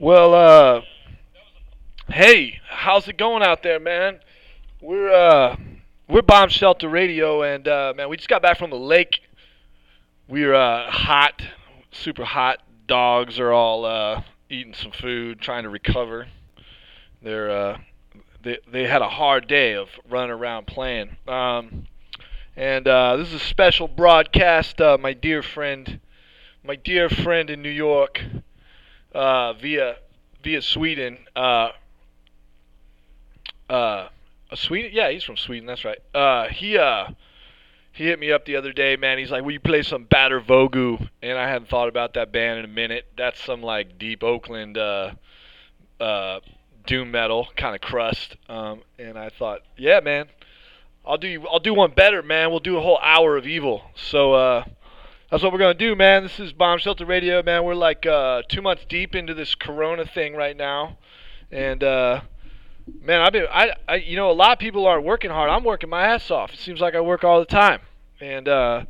Well, uh, hey, how's it going out there, man? We're uh, we're Bomb Shelter Radio, and uh, man, we just got back from the lake. We're uh, hot, super hot. Dogs are all uh, eating some food, trying to recover. They're uh, they they had a hard day of running around playing. Um, and uh, this is a special broadcast, uh, my dear friend, my dear friend in New York, uh, via via Sweden. Uh, uh, Sweden? Yeah, he's from Sweden. That's right. Uh, he uh, he hit me up the other day, man. He's like, "Will you play some Batter Vogu?" And I hadn't thought about that band in a minute. That's some like deep Oakland uh, uh, doom metal kind of crust. Um, and I thought, yeah, man, I'll do I'll do one better, man. We'll do a whole hour of evil. So uh, that's what we're gonna do, man. This is Bomb Shelter Radio, man. We're like uh, two months deep into this Corona thing right now, and uh, man, I've been I, I you know a lot of people aren't working hard. I'm working my ass off. It seems like I work all the time, and uh,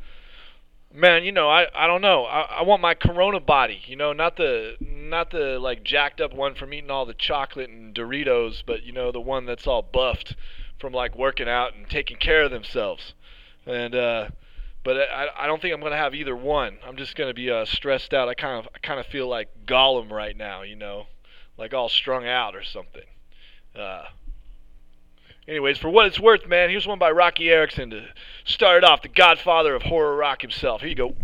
man, you know I I don't know. I, I want my Corona body, you know, not the not the like jacked up one from eating all the chocolate and Doritos, but you know the one that's all buffed from like working out and taking care of themselves, and. uh but I, I don't think I'm gonna have either one. I'm just gonna be uh, stressed out. I kind of I kind of feel like Gollum right now, you know, like all strung out or something. Uh, anyways, for what it's worth, man, here's one by Roky Erickson to start it off, the godfather of horror rock himself. Here you go.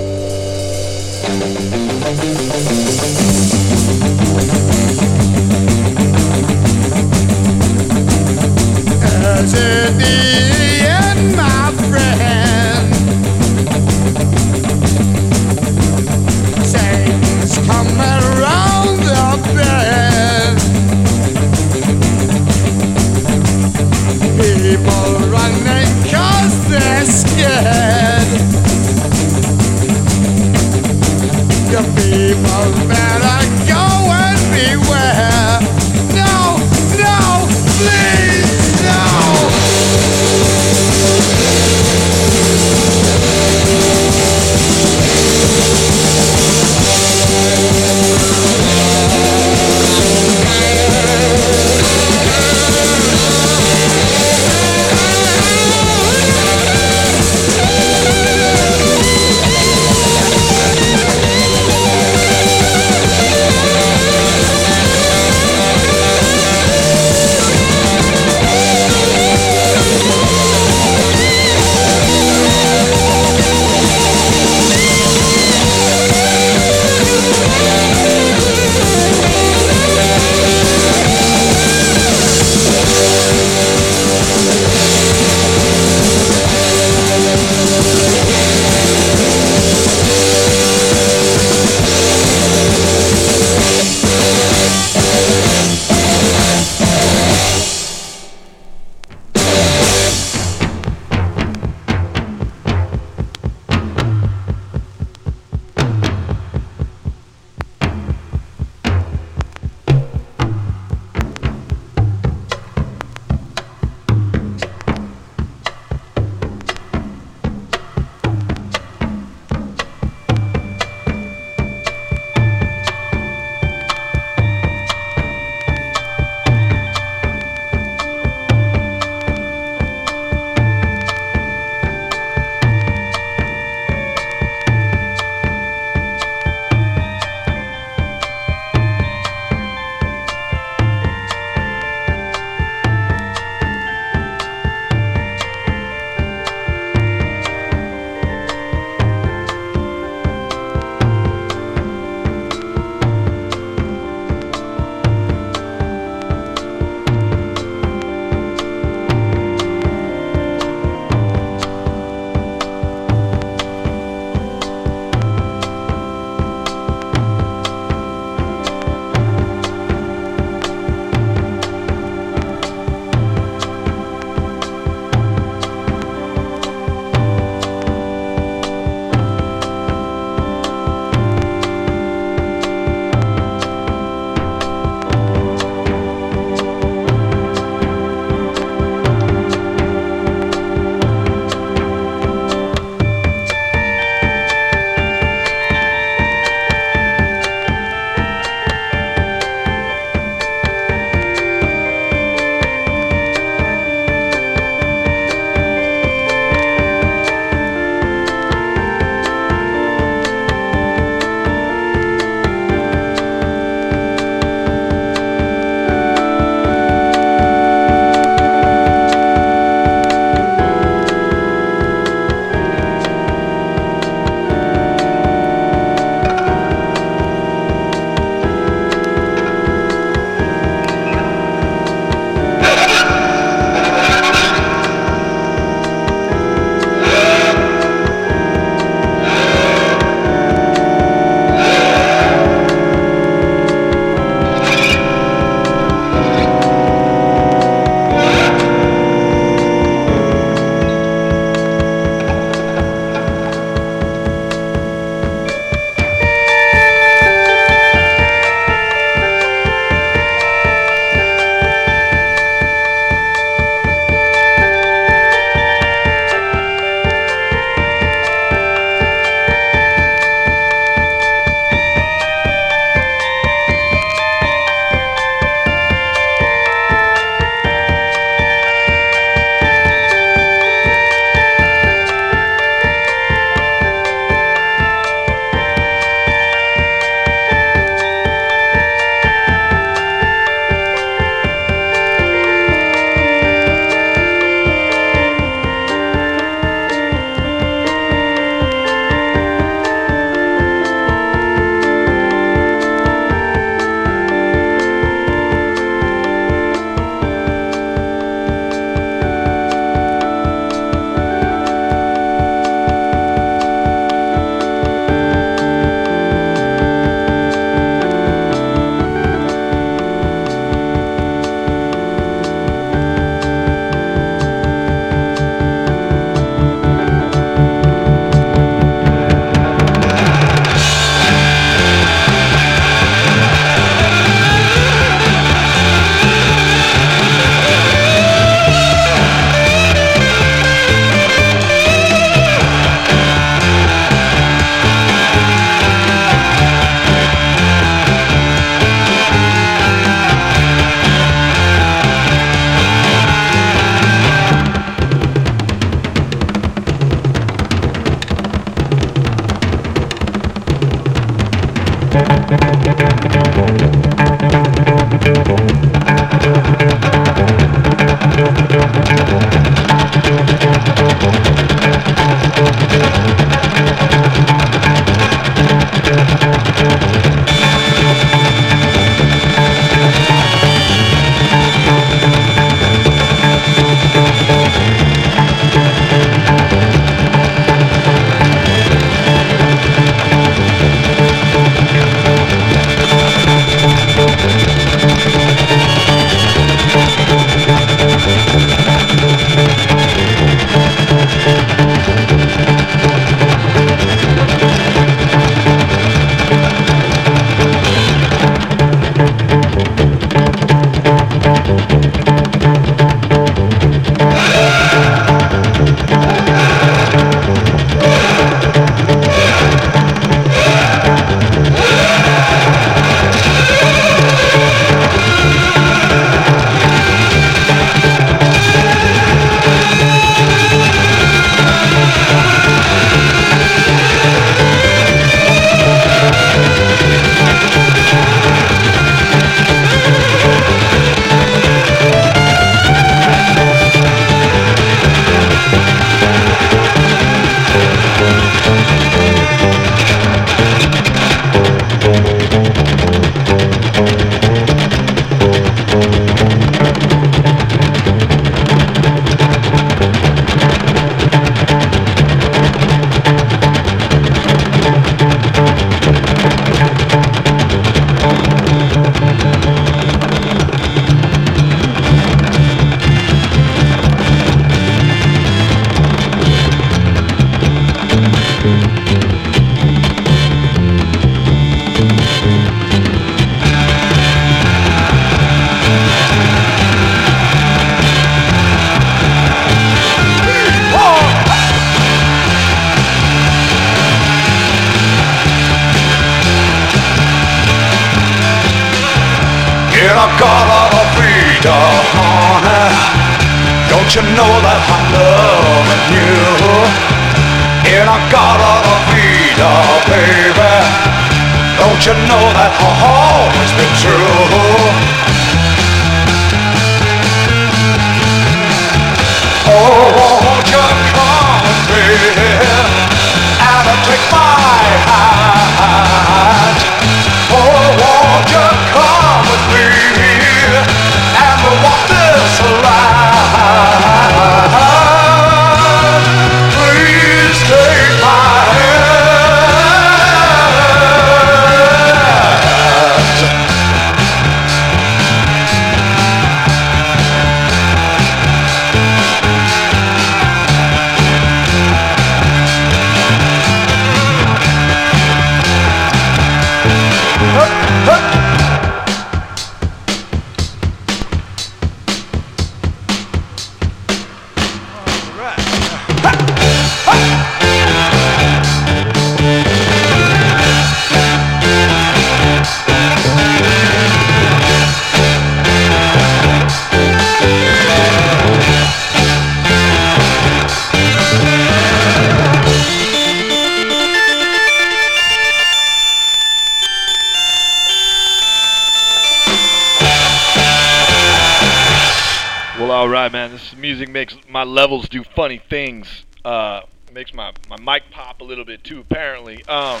Levels do funny things. Uh, makes my my mic pop a little bit too. Apparently, um,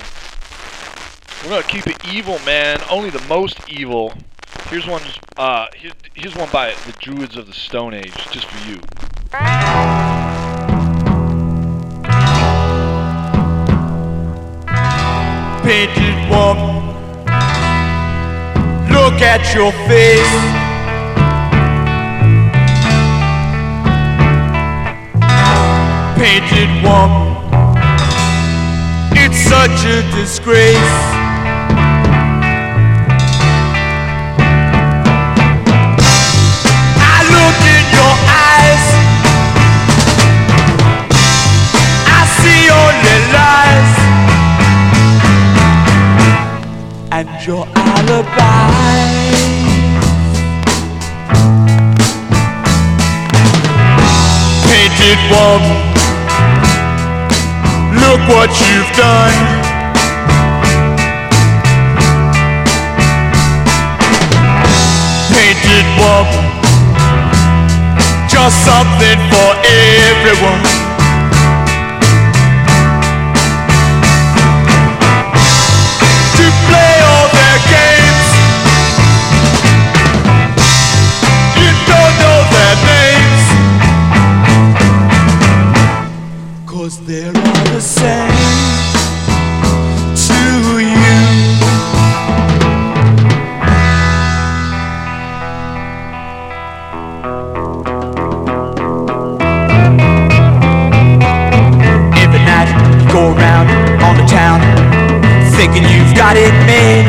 we're gonna keep it evil, man. Only the most evil. Here's one. Uh, here's, here's one by the Druids of the Stone Age, just for you. painted woman. Look at your face. Painted woman. It's such a disgrace. I look in your eyes. I see only lies. and your alibi. Painted woman, look what you've done. Painted wobble, just something for everyone. To play all their games, you don't know their they're got it made.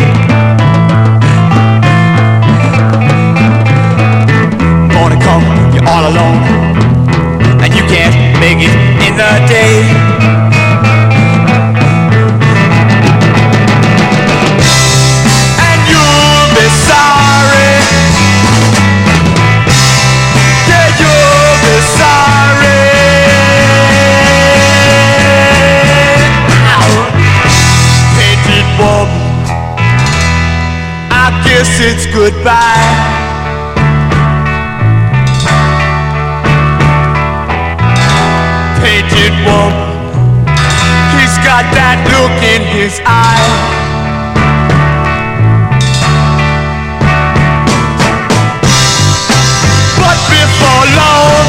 Morning come, you're all alone, it's goodbye. Painted woman, he's got that look in his eye. But before long,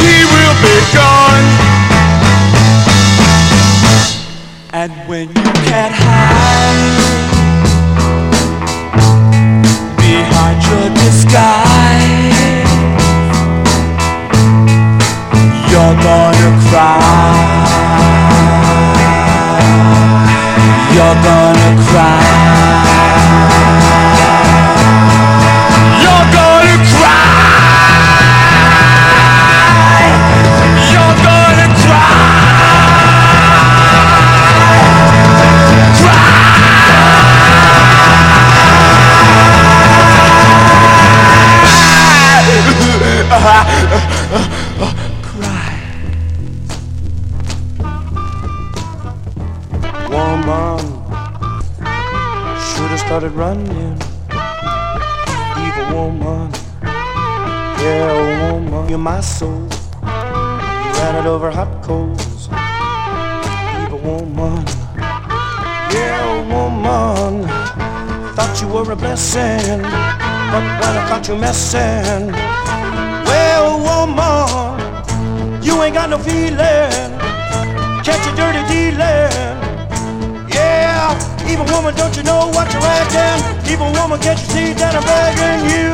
he will be gone. And when you blessing, but when I caught you messing, well, woman, you ain't got no feeling. Catch a dirty dealing. Yeah, evil woman, don't you know what you're acting? Evil woman, can't you see that I'm begging you?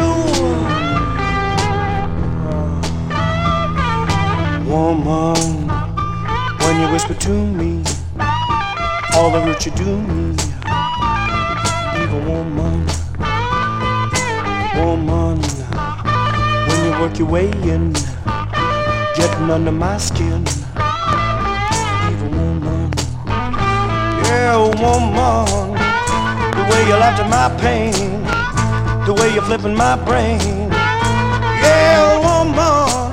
Woman, when you whisper to me all the hurt you do me. Evil woman, woman, when you work your way in, getting under my skin. Evil woman. Yeah, woman, the way you laughed at my pain, the way you're flipping my brain. Yeah, woman,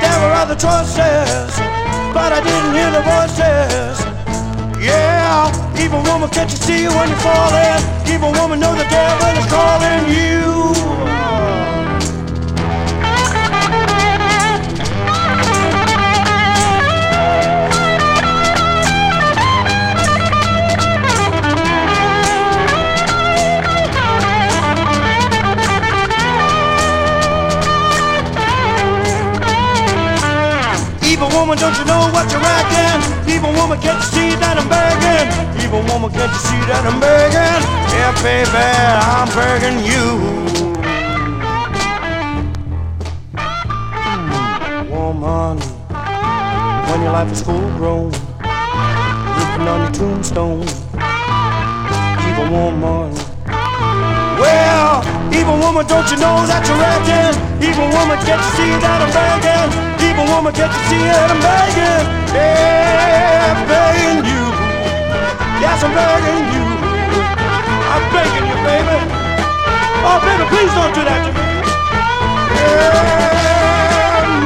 there were other choices, but I didn't hear the voices. Yeah, evil woman, can't you see when you're falling? Evil woman, know the devil is calling you. Woman, don't you know what you're acting? Evil woman, can't you see that I'm begging? Evil woman, can't you see that I'm begging? Yeah, baby, I'm begging you. Hmm, woman, when your life is full grown, written on your tombstone. Evil woman. Well, evil woman, don't you know that you're acting? Evil woman, can't you see that I'm begging? Woman, can't you see that I'm begging? Yeah, begging you. Yes, I'm begging you. I'm begging you, baby. Oh, baby, please don't do that to me. Yeah,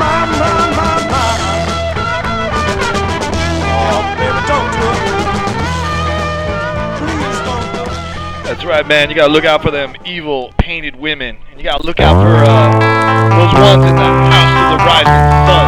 my, my, my, my. Oh, baby, don't do it. It. That's right, man. You gotta look out for them evil painted women, and you gotta look out for uh, those ones in the house the rising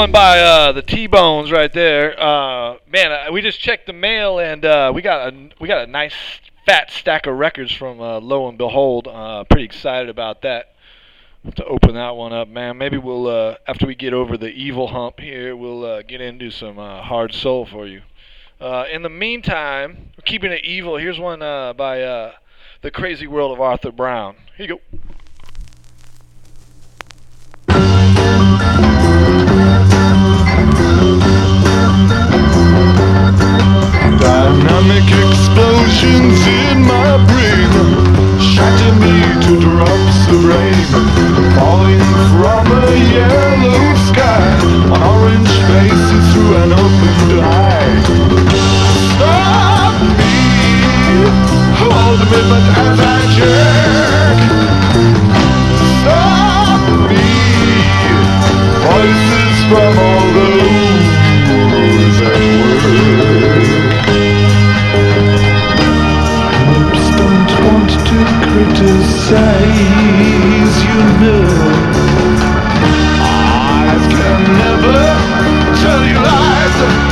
one by uh, the T-Bones right there. Uh, man, uh, we just checked the mail and uh, we got a we got a nice fat stack of records from uh, Lo and Behold. Uh, pretty excited about that. To open that one up, man. Maybe we'll uh, after we get over the evil hump here, we'll uh, get into some uh, hard soul for you. Uh, in the meantime, keeping it evil. Here's one uh, by uh, the Crazy World of Arthur Brown. Here you go. Dynamic explosions in my brain. Shatter me to drops of rain. Falling from a yellow sky. On orange faces through an opened eye. Stop me. Hold me but as I jerk. Stop me. Voices from all those criticize you know. Eyes can never tell you lies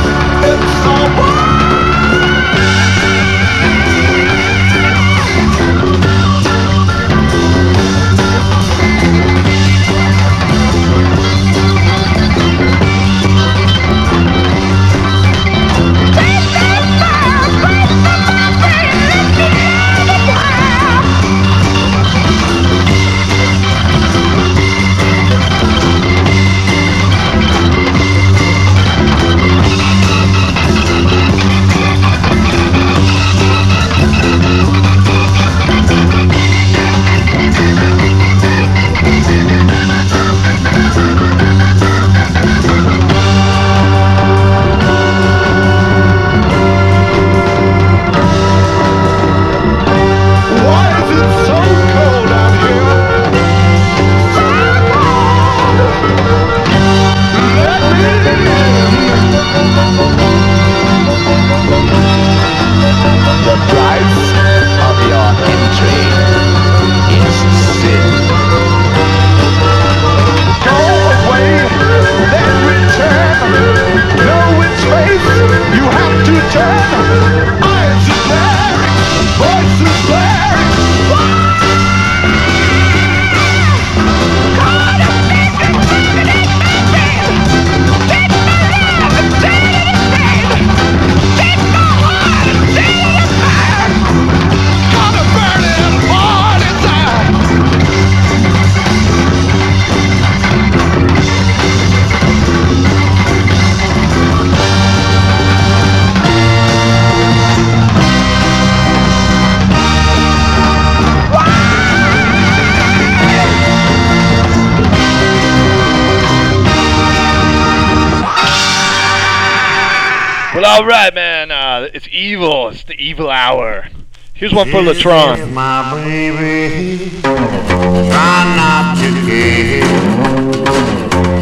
All right, man. Uh, it's evil. It's the evil hour. Here's one for Latron. My baby, try not to.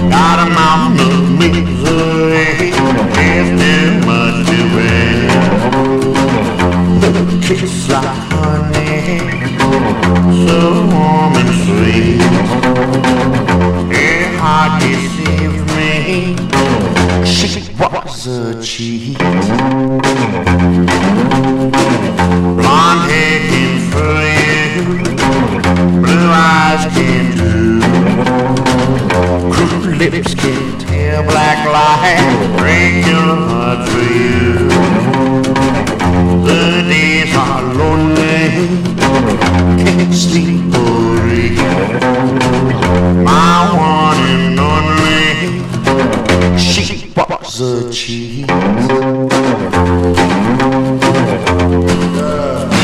Got a mountain of misery, there's too much to bear. Kiss like honey, so warm and sweet. Her heart deceived me, she was a cheat. Blonde hair can fool you, blue eyes can do. Cruel lips can tell black lies, break your heart for you. The days are lonely, can't sleep or eat. My one and only, she was a cheat. Wise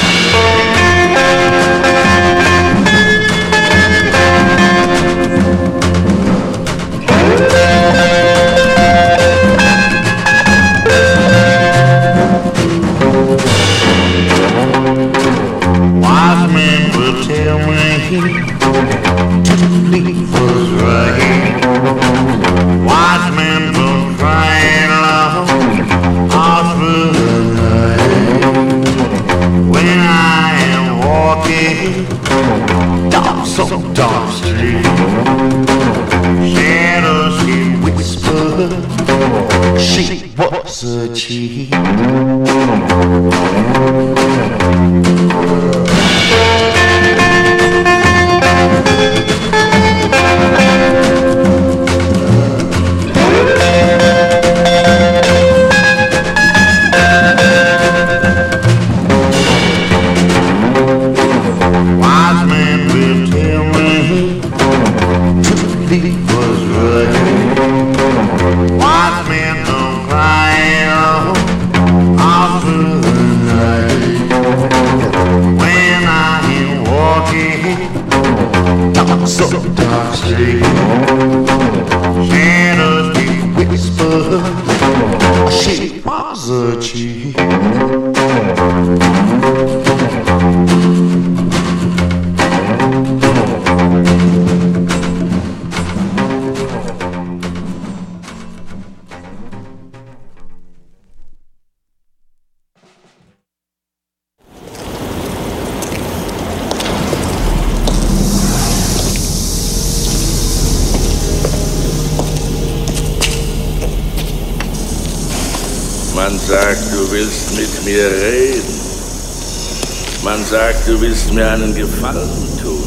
du willst mir einen Gefallen tun.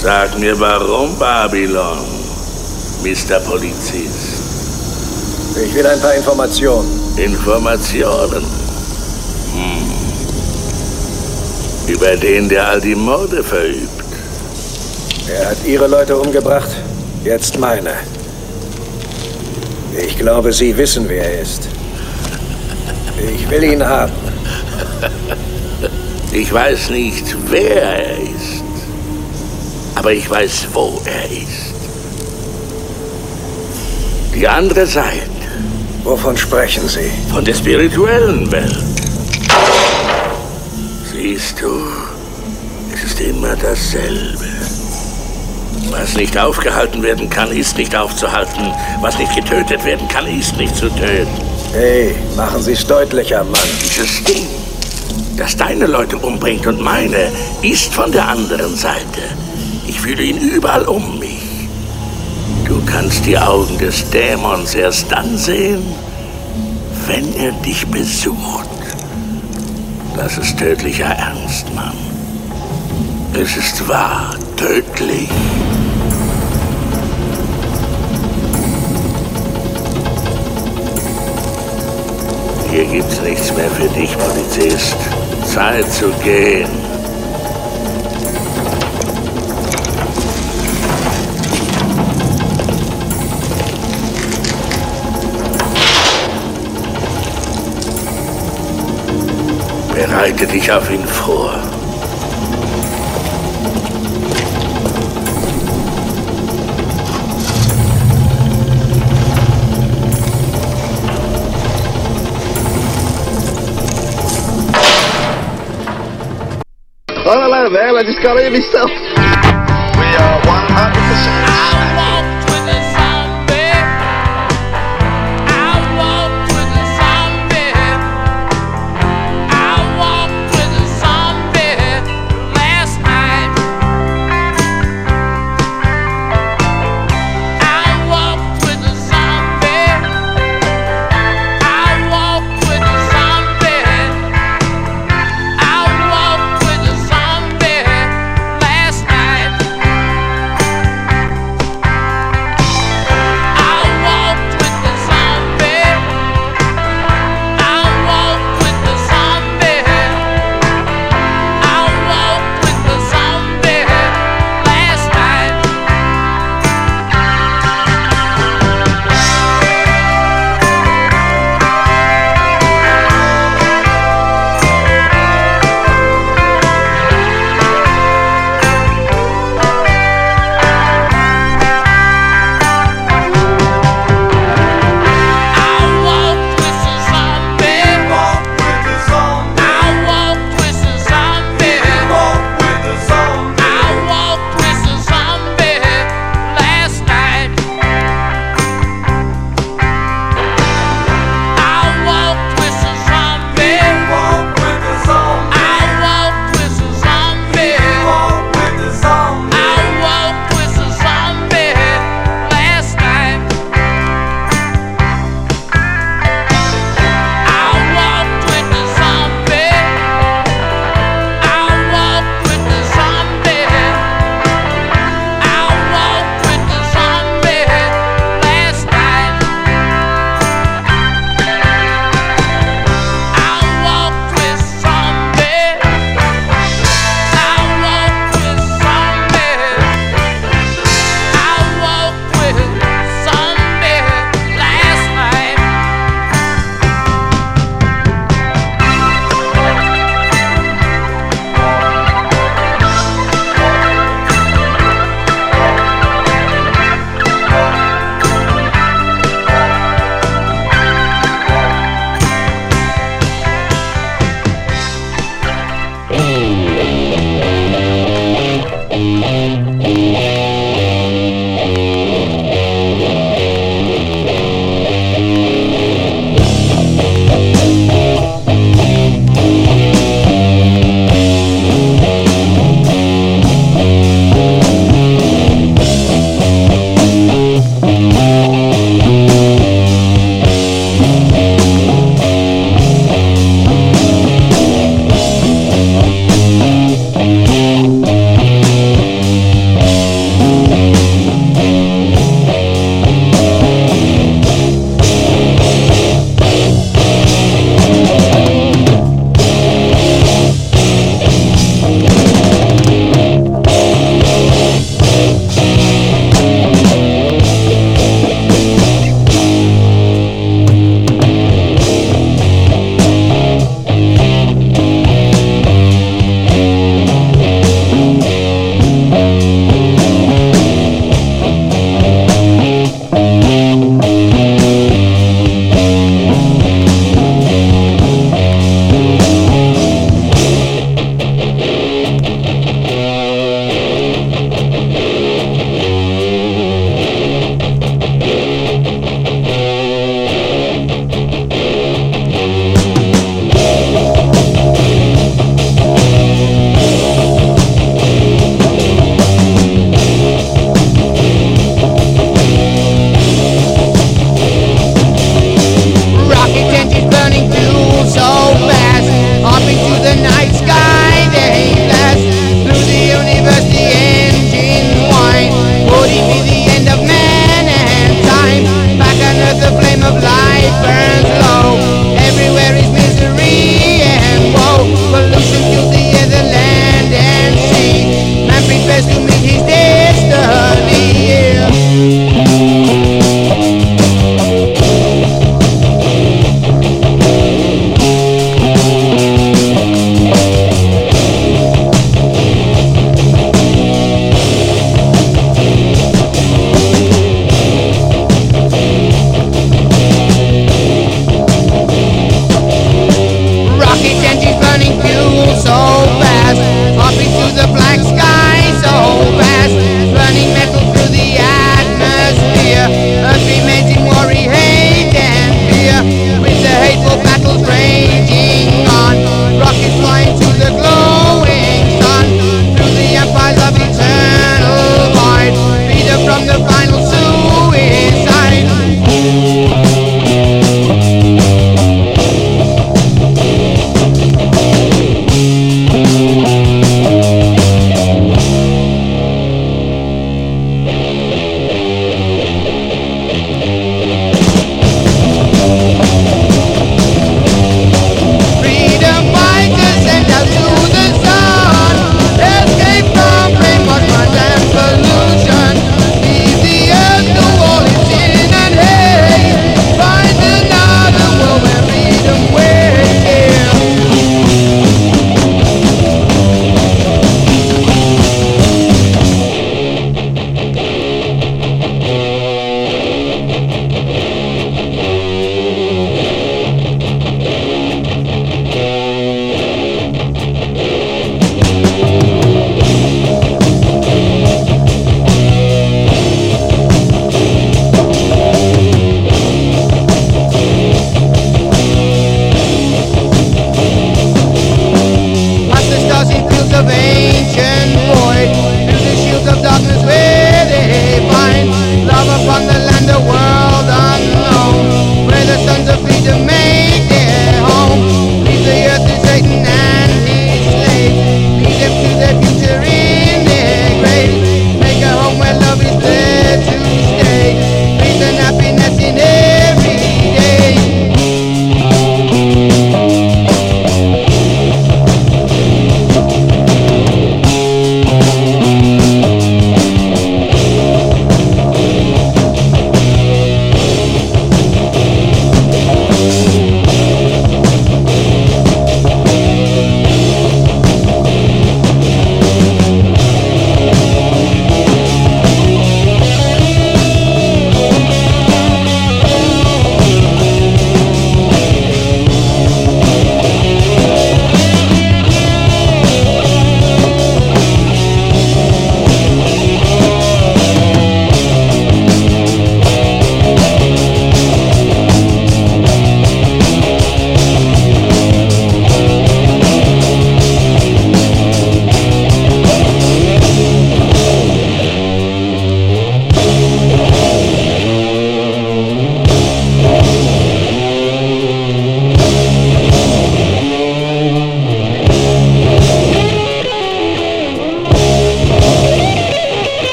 Sag mir warum, Babylon, Mr. Polizist. Ich will ein paar Informationen. Informationen. Hm. Über den, der all die Morde verübt. Er hat Ihre Leute umgebracht, jetzt meine. Ich glaube, Sie wissen, wer er ist. Ich will ihn haben. Ich weiß nicht, wer er ist, aber ich weiß, wo er ist. Die andere Seite Wovon sprechen Sie? von der spirituellen Welt. Siehst du, es ist immer dasselbe. Was nicht aufgehalten werden kann, ist nicht aufzuhalten. Was nicht getötet werden kann, ist nicht zu töten. Hey, machen Sie es deutlicher, Mann. Dieses Ding, das deine Leute umbringt und meine, ist von der anderen Seite. Ich fühle ihn überall um mich. Du kannst die Augen des Dämons erst dann sehen, wenn er dich besucht. Das ist tödlicher Ernst, Mann. Es ist wahr, tödlich. Hier gibt's nichts mehr für dich, Polizist. Zeit zu gehen. Bereite dich auf ihn vor. I don't know, man. I just got to hear myself. We are 100%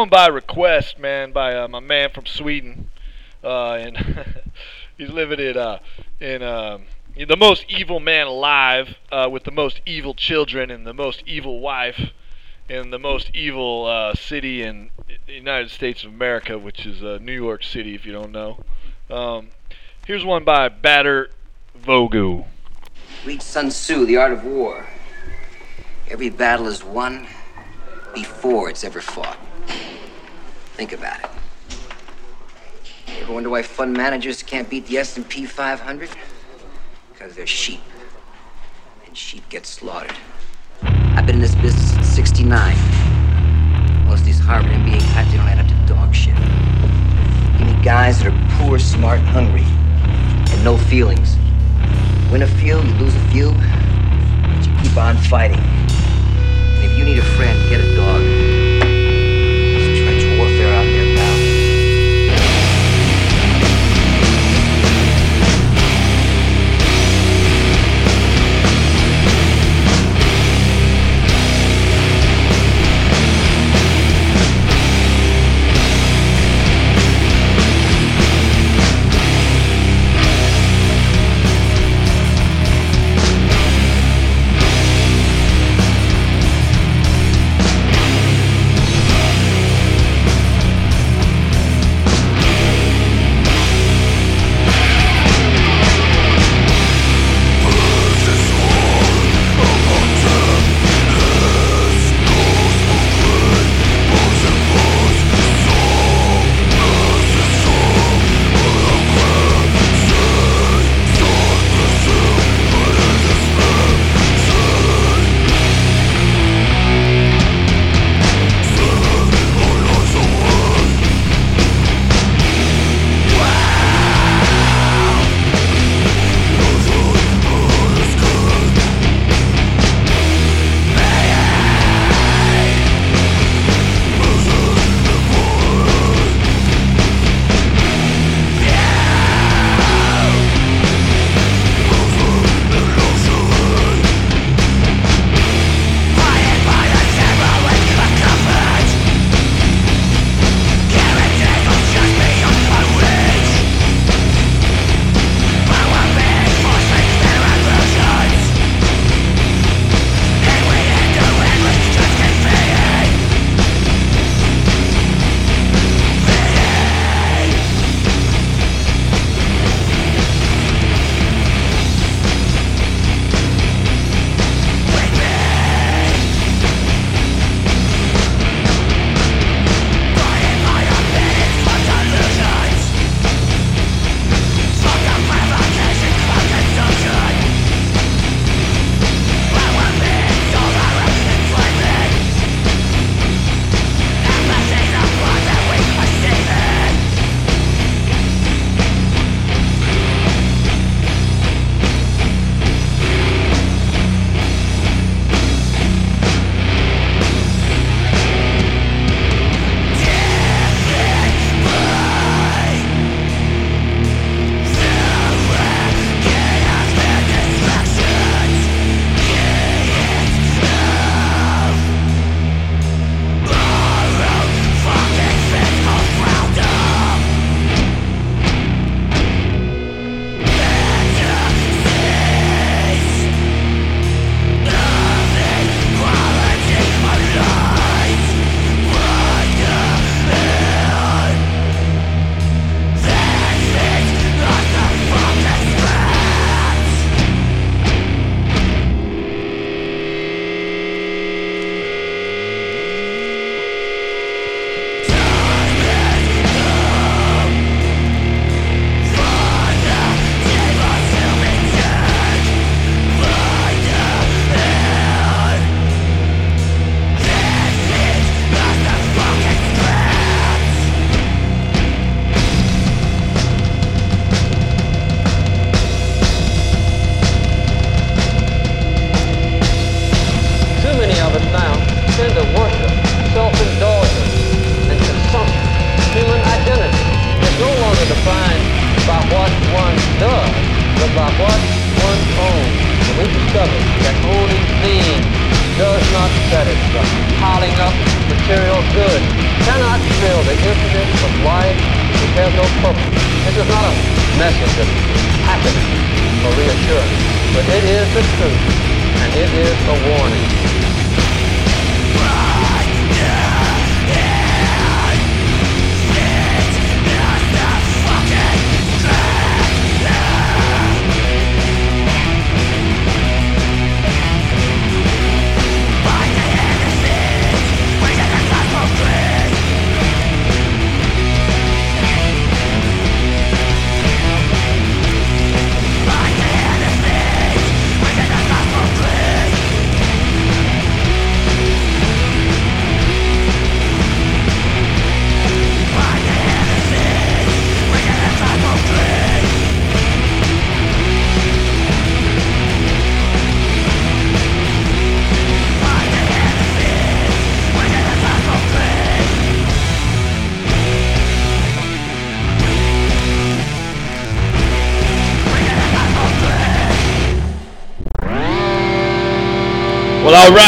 one by request, man, by uh, my man from Sweden, uh, and he's living in uh, in um, the most evil man alive, uh, with the most evil children and the most evil wife, in the most evil uh, city in the United States of America, which is uh, New York City, if you don't know. Um, here's one by Batter Vogu. Read Sun Tzu, The Art of War. Every battle is won before it's ever fought. Think about it. You ever wonder why fund managers can't beat the S&P 500? Because they're sheep. And sheep get slaughtered. I've been in this business since 69. Most of these Harvard MBA types, they don't add up to dog shit. Give me guys that are poor, smart, hungry, and no feelings. Win a few, you lose a few, but you keep on fighting. And if you need a friend, get a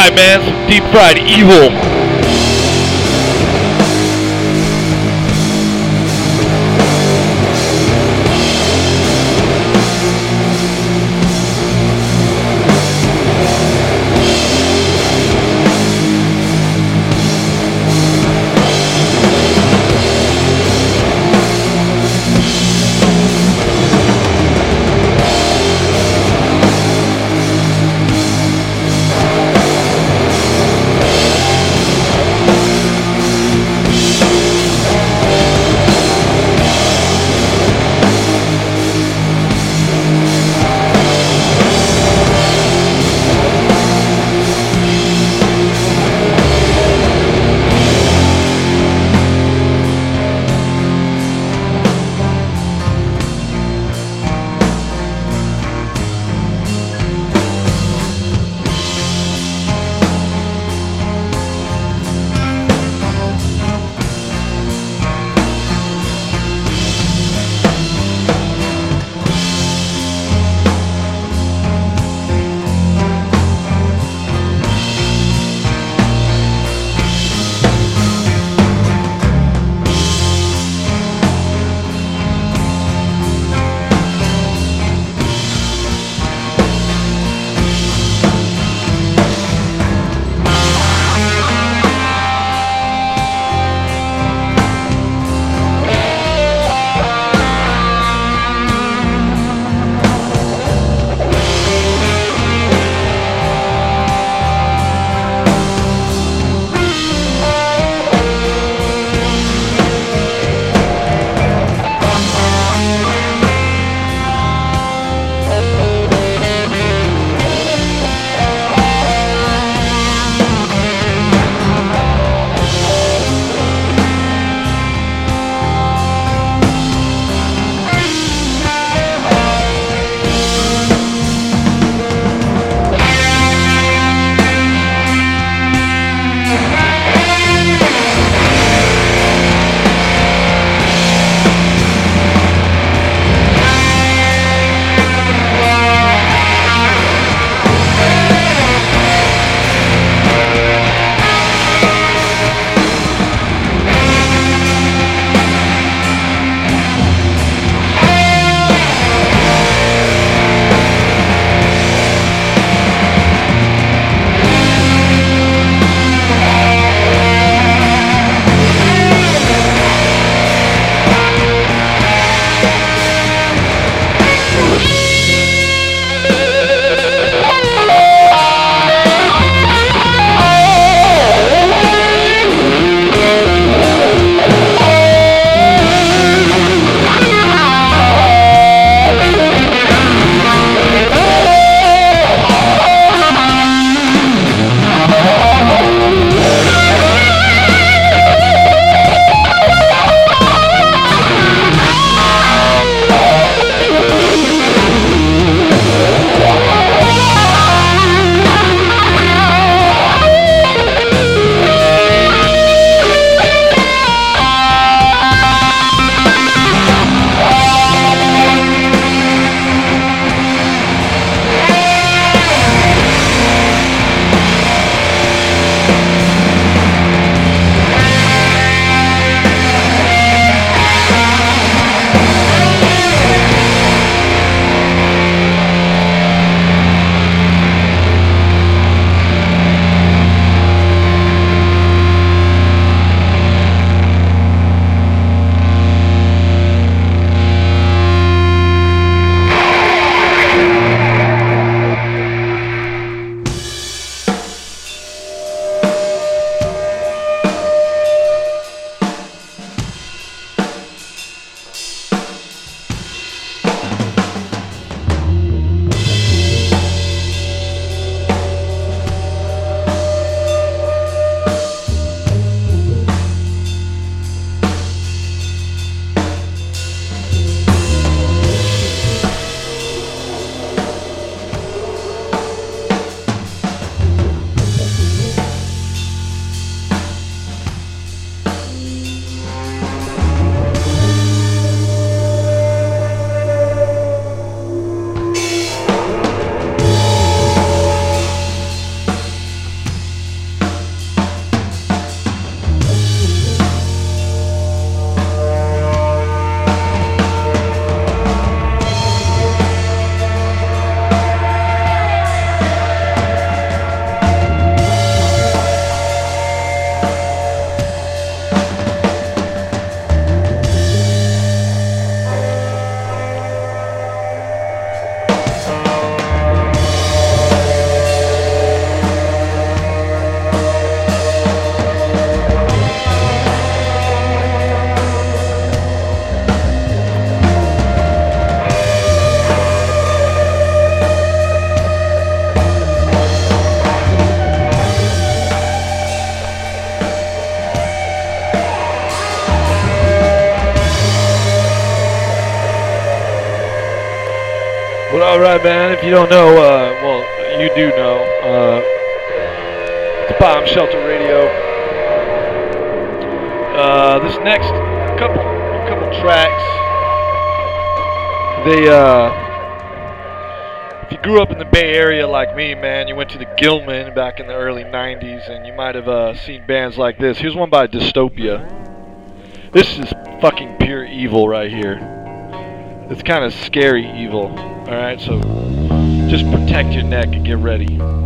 Right, man. Some deep fried evil. Don't know, uh, well, you do know. Uh, Bomb Shelter Radio. Uh, this next couple couple tracks, they uh, if you grew up in the Bay Area like me, man, you went to the Gilman back in the early '90s, and you might have uh, seen bands like this. Here's one by Dystopia. This is fucking pure evil right here. It's kind of scary evil. All right, so just protect your neck and get ready.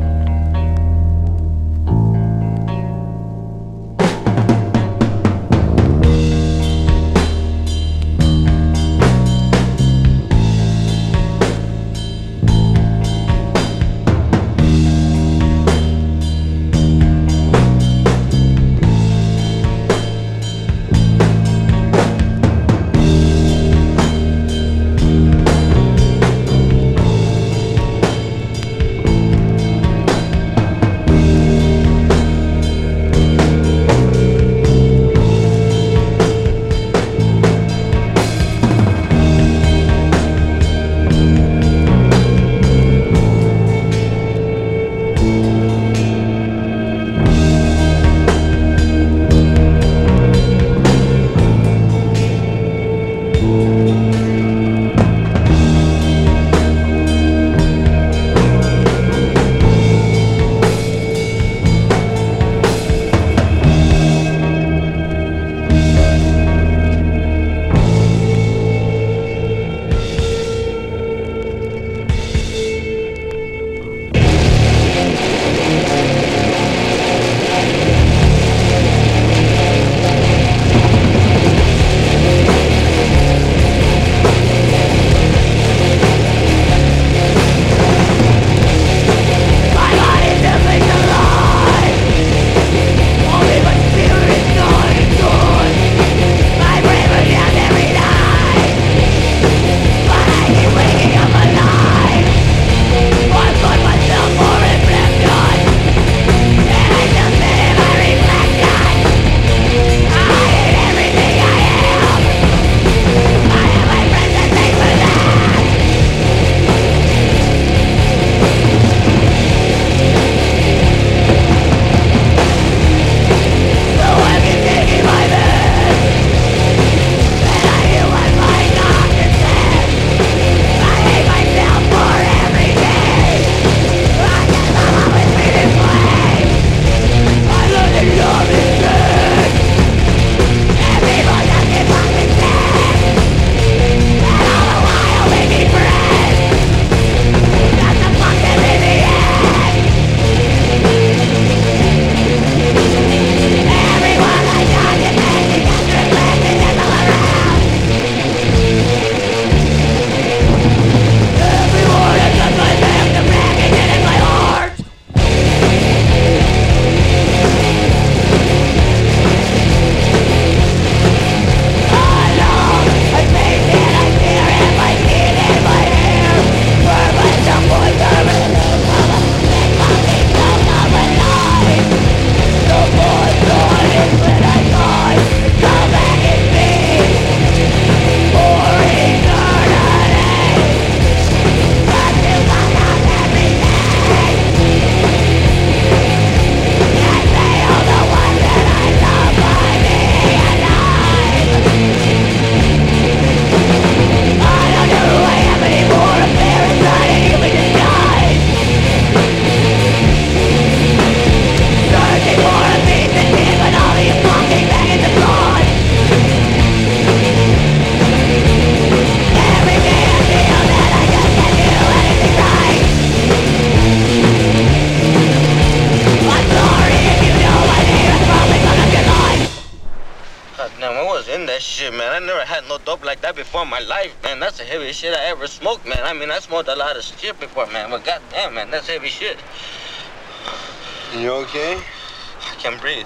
You okay? I can't breathe.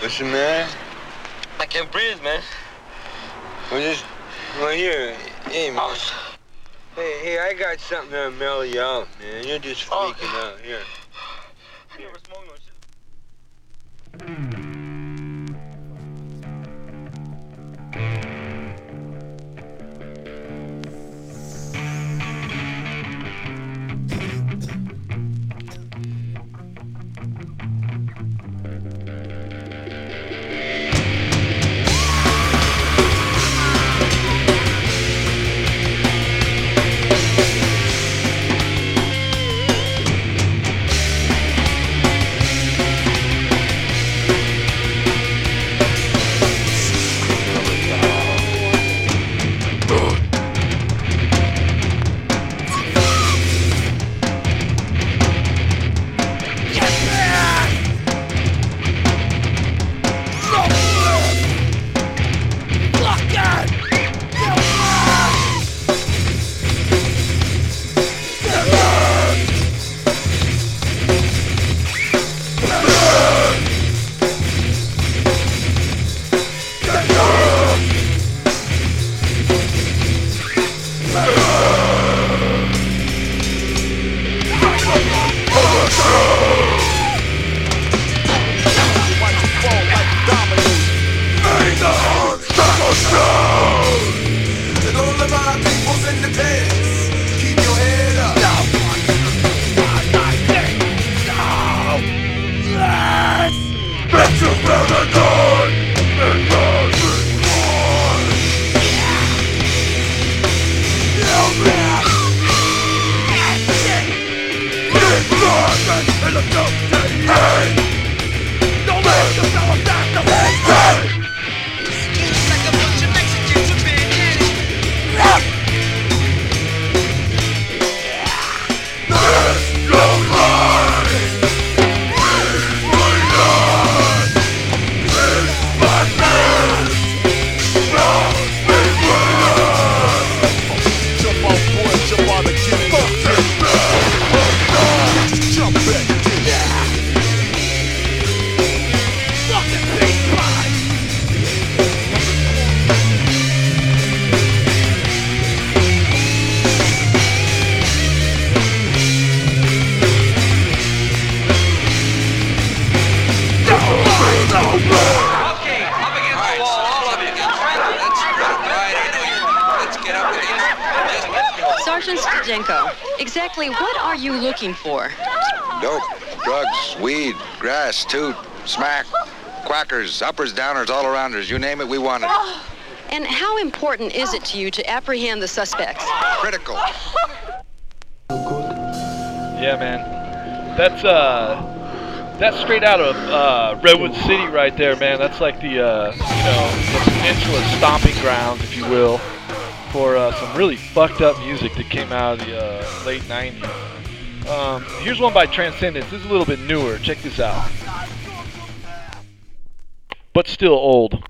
What's the matter? I can't breathe, man. Well, just, well, here, hey, man. Oh, Hey, hey, I got something to mellow you out, man. You're just Oh. freaking. Here. Quackers, uppers, downers, all arounders. You name it, we want it. And how important is it to you to apprehend the suspects? Critical. Yeah, man. That's uh that's straight out of uh, Redwood City right there, man. That's like the uh, you know the peninsula stomping grounds, if you will, for uh, some really fucked up music that came out of the uh, late '90s. Um, here's one by Transcendence. This is a little bit newer. Check this out. But still old.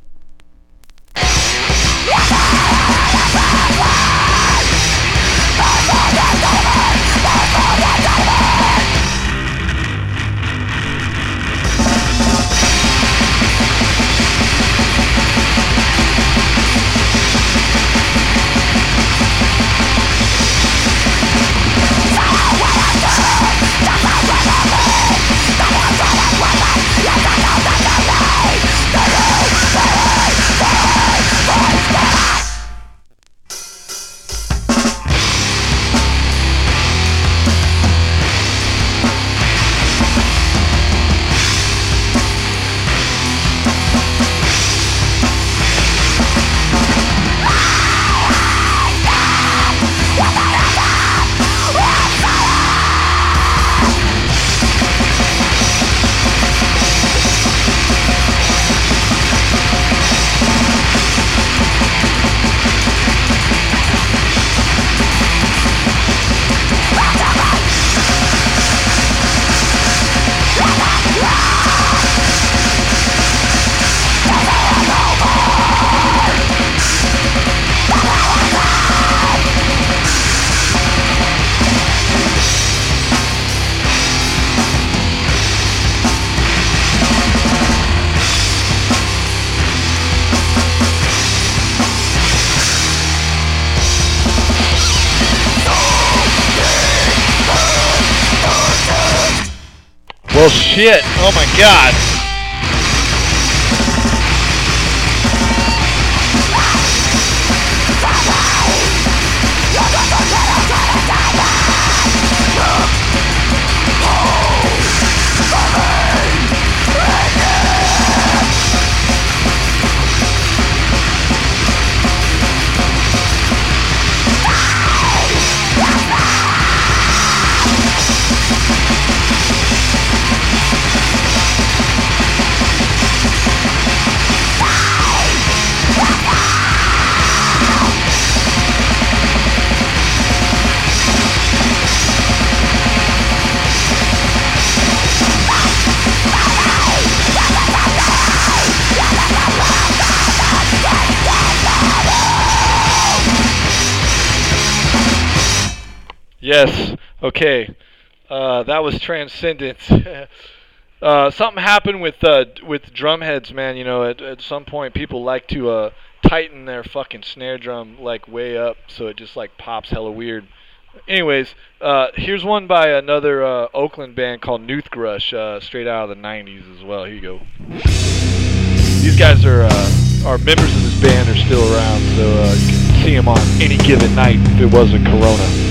Shit. Oh my god. Okay. Uh, that was Transcendence. uh, something happened with uh, with drum heads, man. You know, at, at some point, people like to uh, tighten their fucking snare drum like way up, so it just like pops hella weird. Anyways, uh, here's one by another uh, Oakland band called Noothgrush, uh, straight out of the '90s as well. Here you go. These guys are are members of this band are still around, so you can see them on any given night if it wasn't Corona.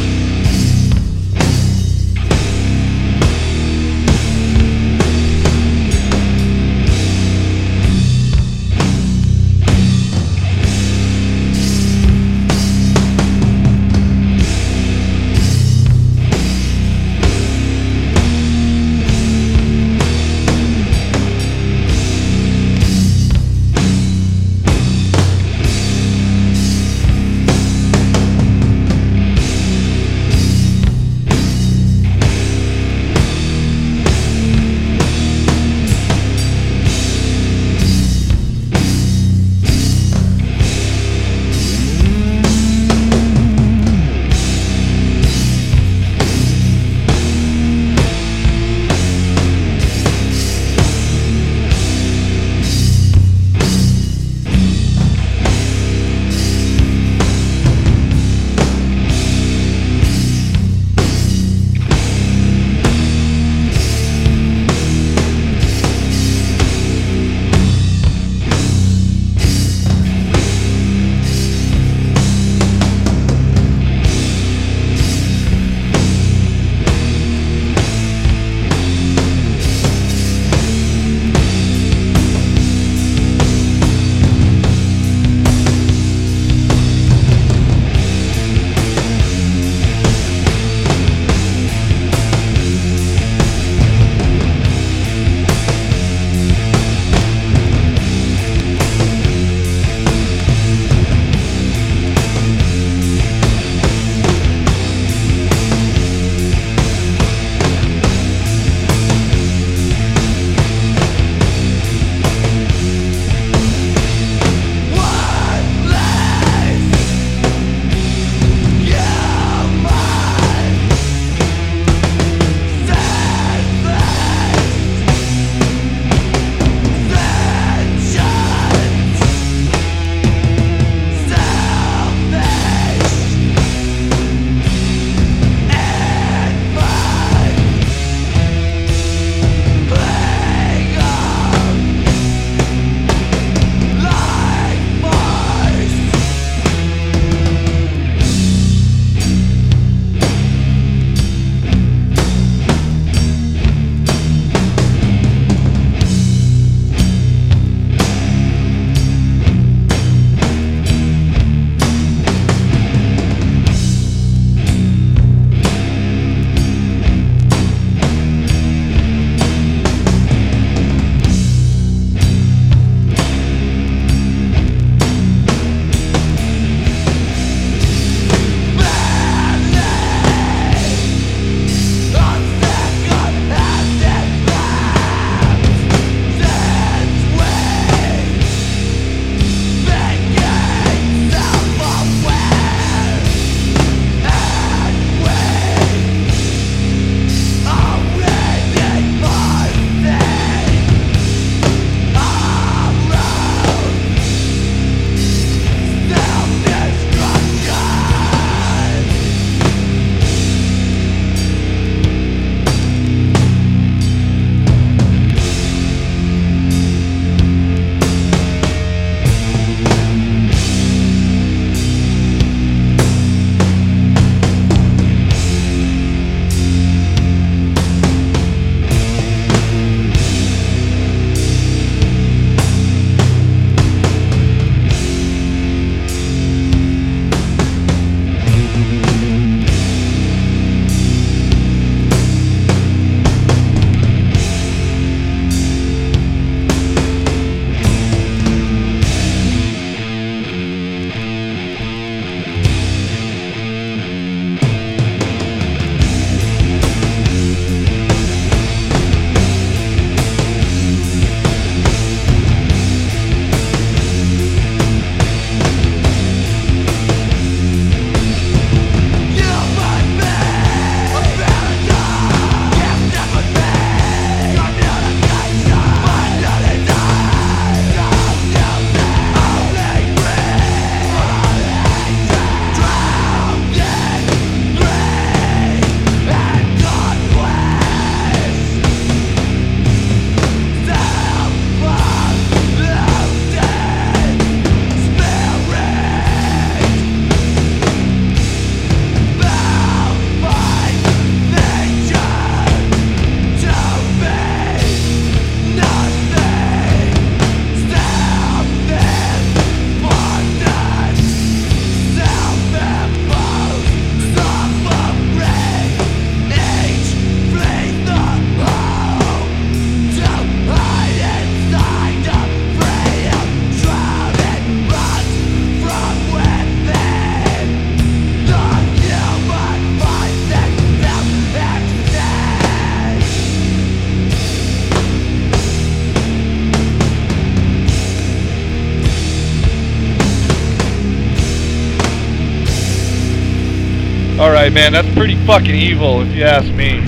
Man, that's pretty fucking evil if you ask me.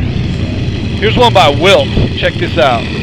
Here's one by Wilt. Check this out.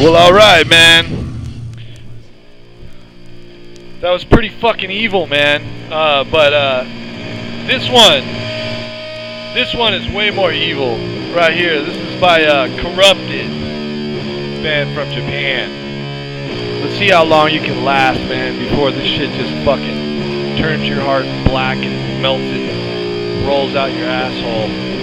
Well, alright, man. That was pretty fucking evil, man. Uh, but uh, this one, this one is way more evil. Right here. This is by uh, Corrupted, band from Japan. Let's see how long you can last, man, before this shit just fucking turns your heart black and melts it, rolls out your asshole.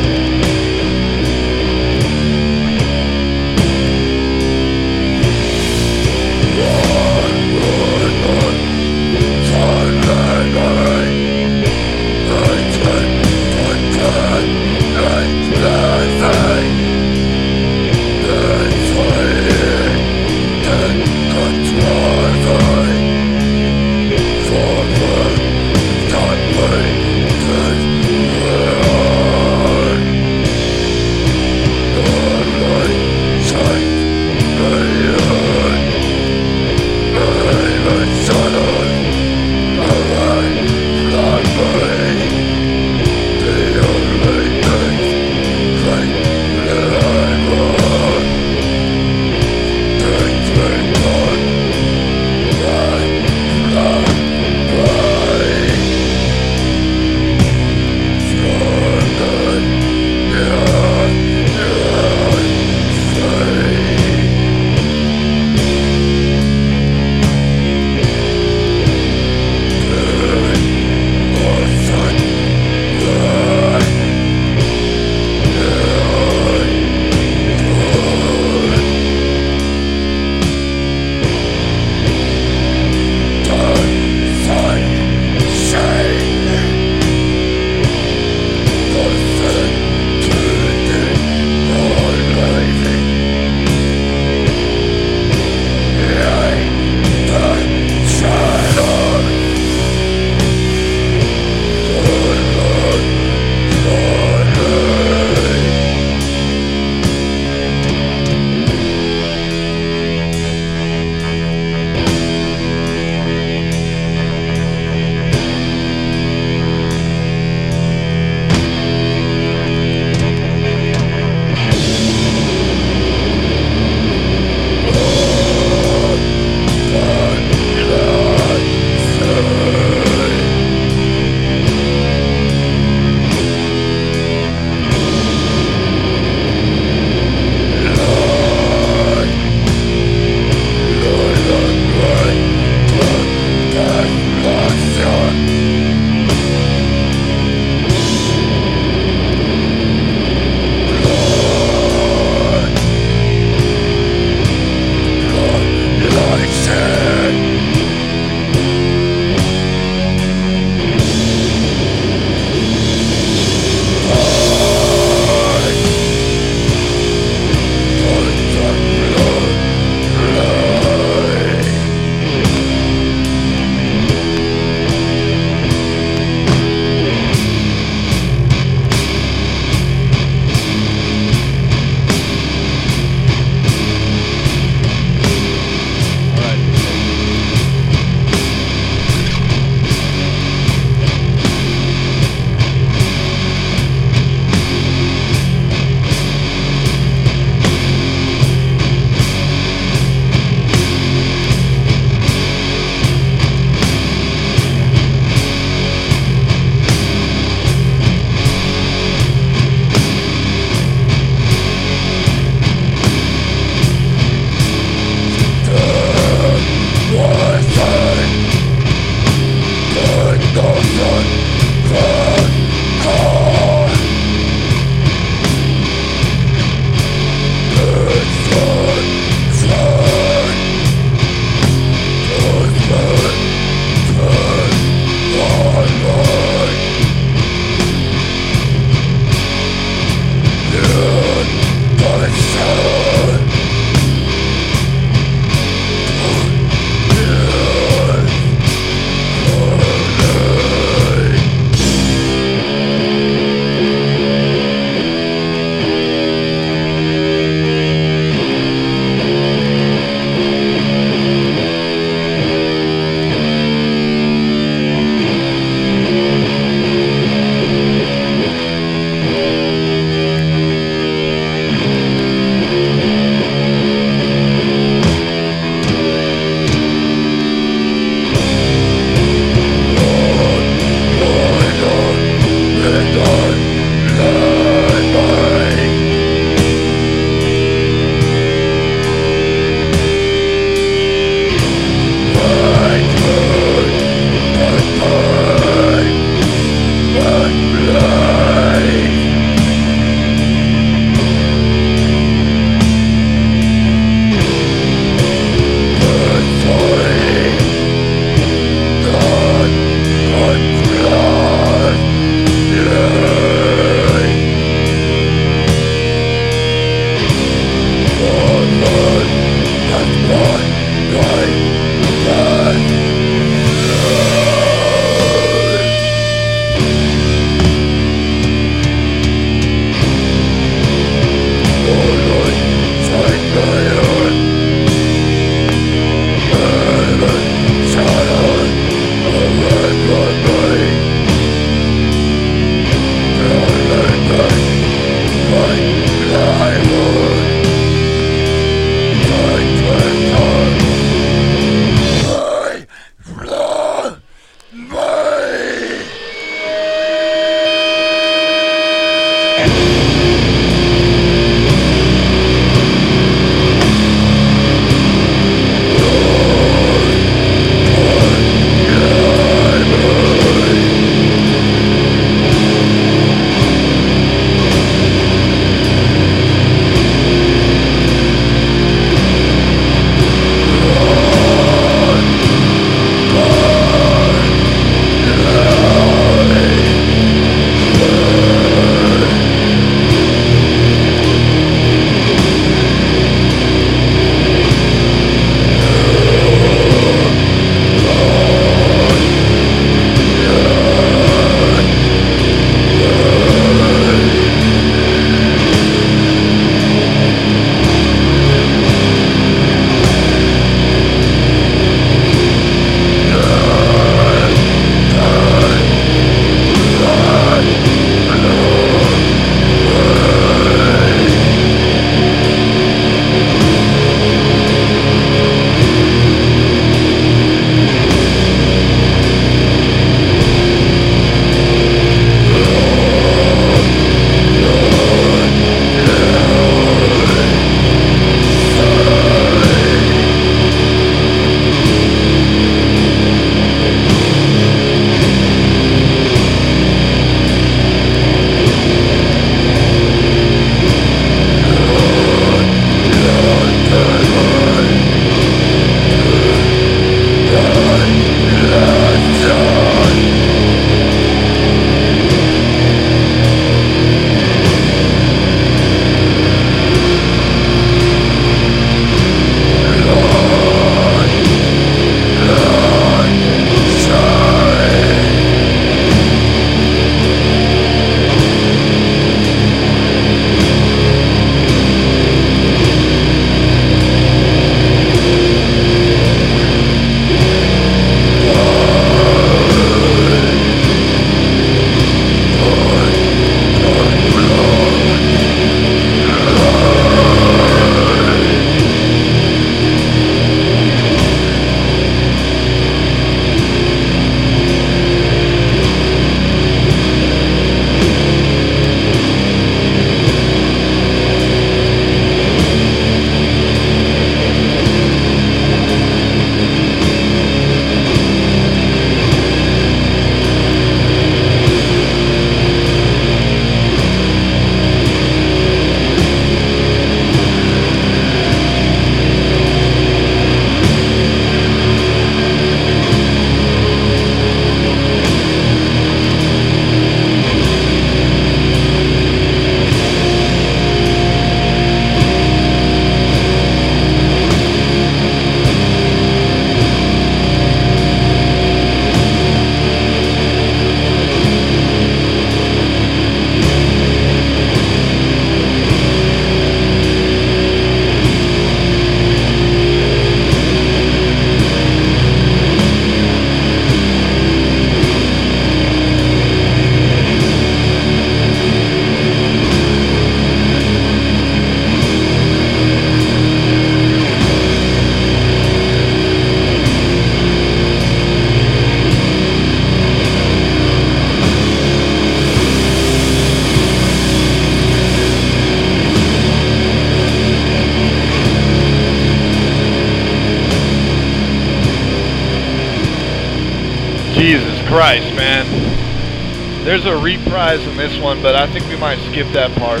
There's a reprise in this one, but I think we might skip that part.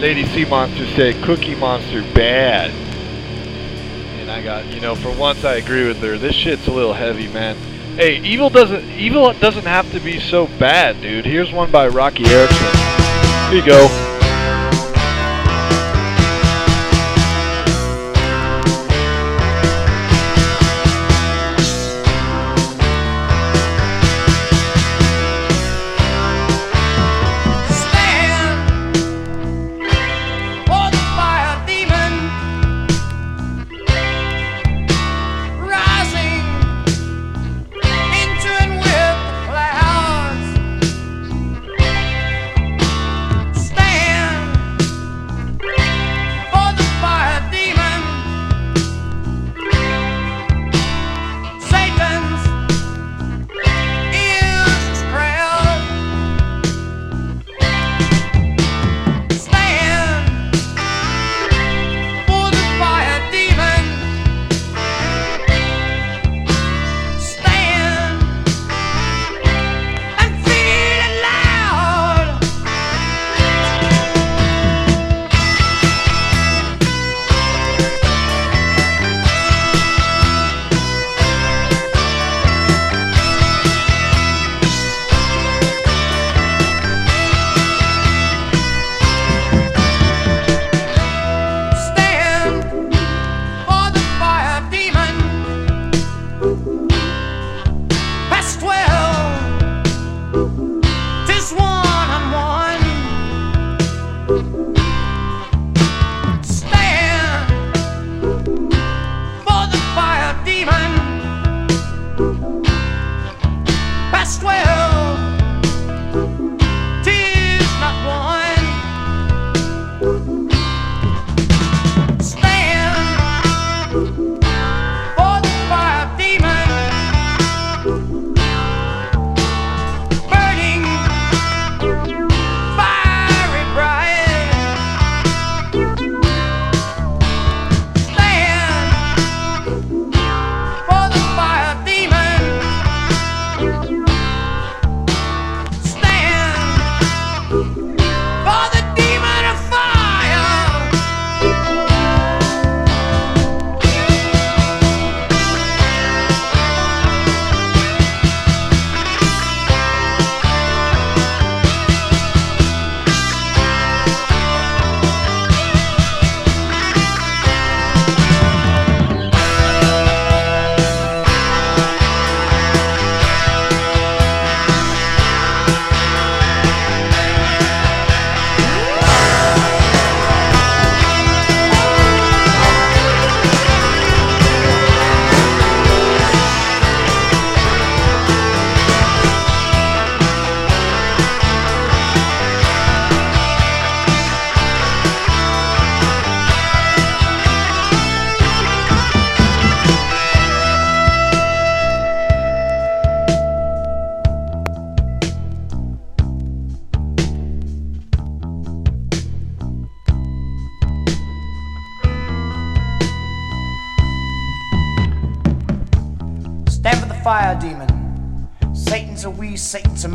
Lady Sea Monster said Cookie Monster bad. And I got, you know, for once I agree with her. This shit's a little heavy, man. Hey, evil doesn't evil doesn't have to be so bad, dude. Here's one by Roky Erickson. Here you go.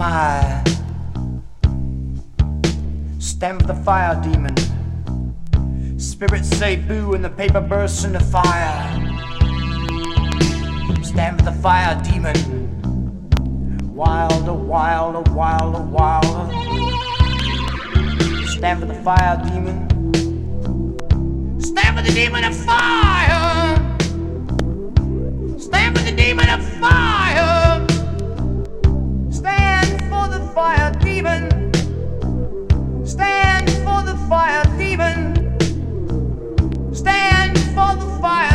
smile. Stand with the fire demon. Spirits say boo and the paper bursts into fire. Stand with the fire demon. Wilder, oh, wilder, oh, wilder, oh, wilder. Stand with the fire demon. Stand with the demon of fire! demon. Stand for the fire demon. Stand for the fire.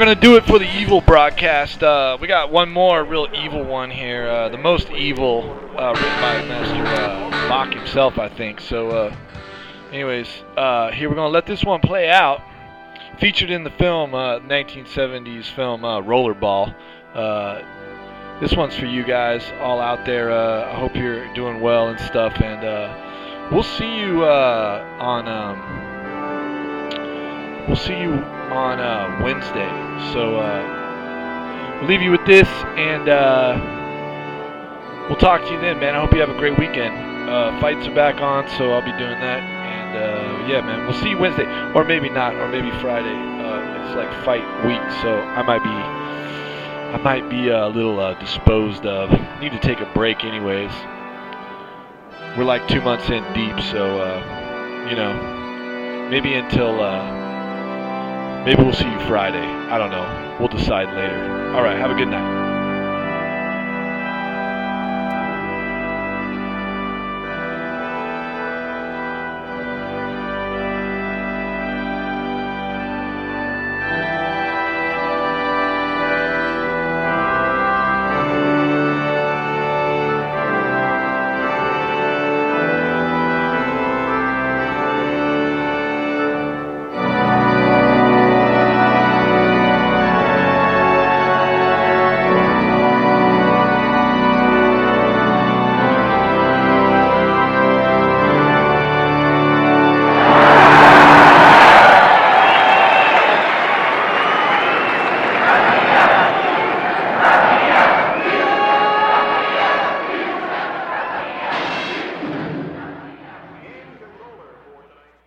going to do it for the evil broadcast. Uh, we got one more real evil one here. Uh, the most evil uh, written by Master uh, Mock himself, I think. So, uh, anyways, uh, here we're going to let this one play out. Featured in the film, 1970s film Rollerball. this one's for you guys all out there. I hope you're doing well and stuff. And we'll see you on. Um, we'll see you on uh, Wednesday. So uh, we'll leave you with this, and uh, we'll talk to you then, man. I hope you have a great weekend. Uh, fights are back on, so I'll be doing that. And uh, yeah, man, we'll see you Wednesday, or maybe not, or maybe Friday. Uh, it's like fight week, so I might be, I might be a little disposed of. Need to take a break, anyways. We're like two months in deep, so uh, you know, maybe until. Maybe we'll see you Friday. I don't know. We'll decide later. All right. Have a good night.